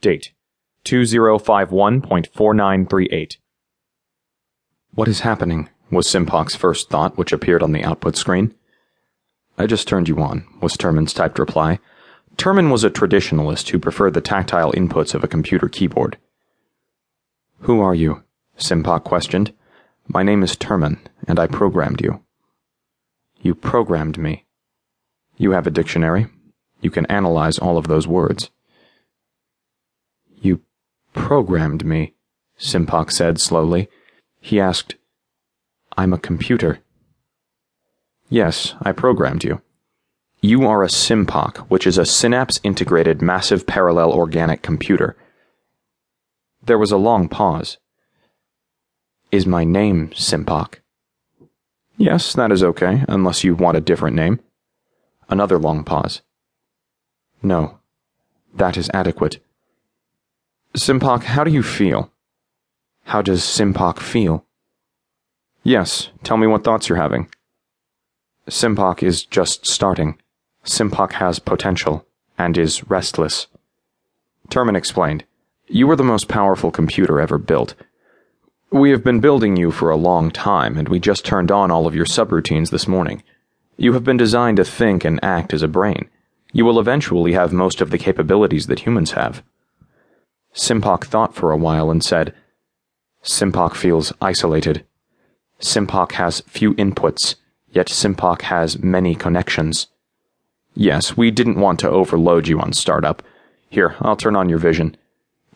Date 2051.4938. What is happening? was SIMPOC's first thought, which appeared on the output screen. I just turned you on, was Terman's typed reply. Terman was a traditionalist who preferred the tactile inputs of a computer keyboard. Who are you? SIMPOC questioned. My name is Terman, and I programmed you. You programmed me. You have a dictionary. You can analyze all of those words. Programmed me, SIMPOC said slowly. He asked, I'm a computer. Yes, I programmed you. You are a SIMPOC, which is a synapse integrated massive parallel organic computer. There was a long pause. Is my name SIMPOC? Yes, that is okay, unless you want a different name. Another long pause. No, that is adequate. SIMPOC, how do you feel? How does SIMPOC feel? Yes, tell me what thoughts you're having. SIMPOC is just starting. SIMPOC has potential, and is restless. Terman explained, You are the most powerful computer ever built. We have been building you for a long time, and we just turned on all of your subroutines this morning. You have been designed to think and act as a brain. You will eventually have most of the capabilities that humans have. SIMPOC thought for a while and said, SIMPOC feels isolated. SIMPOC has few inputs, yet SIMPOC has many connections. Yes, we didn't want to overload you on startup. Here, I'll turn on your vision.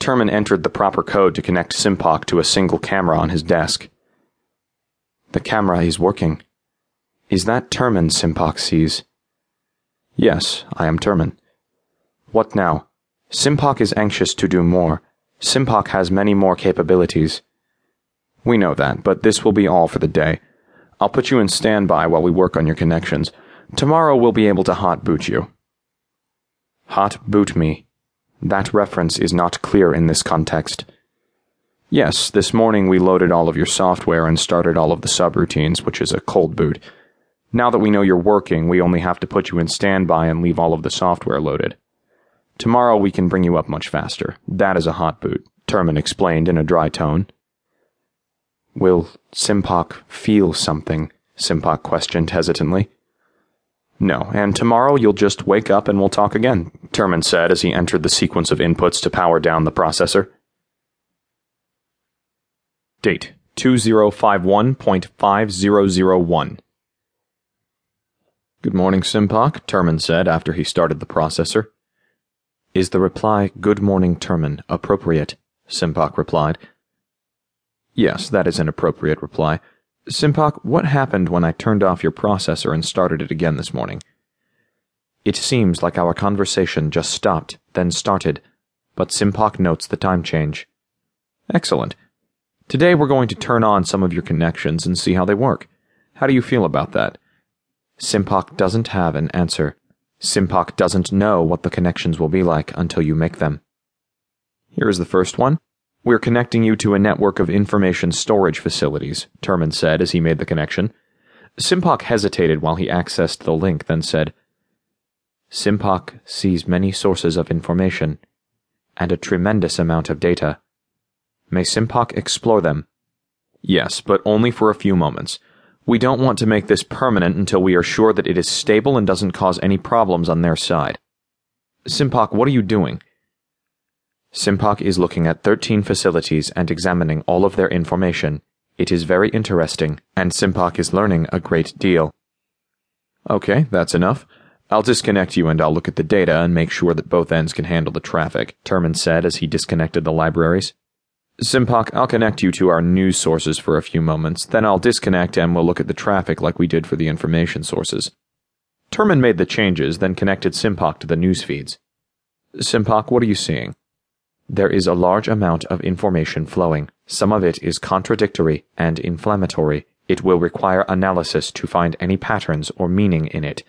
Terman entered the proper code to connect SIMPOC to a single camera on his desk. The camera is working. Is that Terman SIMPOC sees? Yes, I am Terman. What now? SIMPOC is anxious to do more. SIMPOC has many more capabilities. We know that, but this will be all for the day. I'll put you in standby while we work on your connections. Tomorrow we'll be able to hot boot you. Hot boot me. That reference is not clear in this context. Yes, this morning we loaded all of your software and started all of the subroutines, which is a cold boot. Now that we know you're working, we only have to put you in standby and leave all of the software loaded. Tomorrow we can bring you up much faster. That is a hot boot, Terman explained in a dry tone. Will SIMPOC feel something? SIMPOC questioned hesitantly. No, and tomorrow you'll just wake up and we'll talk again, Terman said as he entered the sequence of inputs to power down the processor. Date 2051.5001. Good morning, SIMPOC, Terman said after he started the processor. Is the reply, Good morning, Terman, appropriate? SIMPOC replied. Yes, that is an appropriate reply. SIMPOC, what happened when I turned off your processor and started it again this morning? It seems like our conversation just stopped, then started, but SIMPOC notes the time change. Excellent. Today we're going to turn on some of your connections and see how they work. How do you feel about that? SIMPOC doesn't have an answer. SIMPOC doesn't know what the connections will be like until you make them. Here is the first one. We're connecting you to a network of information storage facilities, Terman said as he made the connection. SIMPOC hesitated while he accessed the link, then said, SIMPOC sees many sources of information and a tremendous amount of data. May SIMPOC explore them? Yes, but only for a few moments. We don't want to make this permanent until we are sure that it is stable and doesn't cause any problems on their side. SIMPOC, what are you doing? SIMPOC is looking at 13 facilities and examining all of their information. It is very interesting, and SIMPOC is learning a great deal. Okay, that's enough. I'll disconnect you and I'll look at the data and make sure that both ends can handle the traffic, Terman said as he disconnected the libraries. SIMPOC, I'll connect you to our news sources for a few moments, then I'll disconnect and we'll look at the traffic like we did for the information sources. Terman made the changes, then connected SIMPOC to the news feeds. SIMPOC, what are you seeing? There is a large amount of information flowing. Some of it is contradictory and inflammatory. It will require analysis to find any patterns or meaning in it.